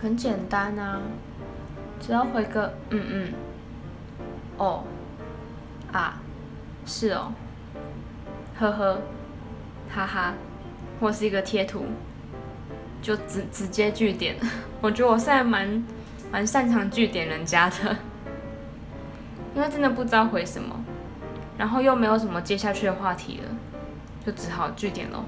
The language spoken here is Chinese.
很简单啊，只要回个嗯嗯，哦，啊，是哦，呵呵，哈哈，或是一个贴图，就直直接据点。我觉得我现在蛮蛮擅长据点人家的，因为真的不知道回什么，然后又没有什么接下去的话题了，就只好据点喽。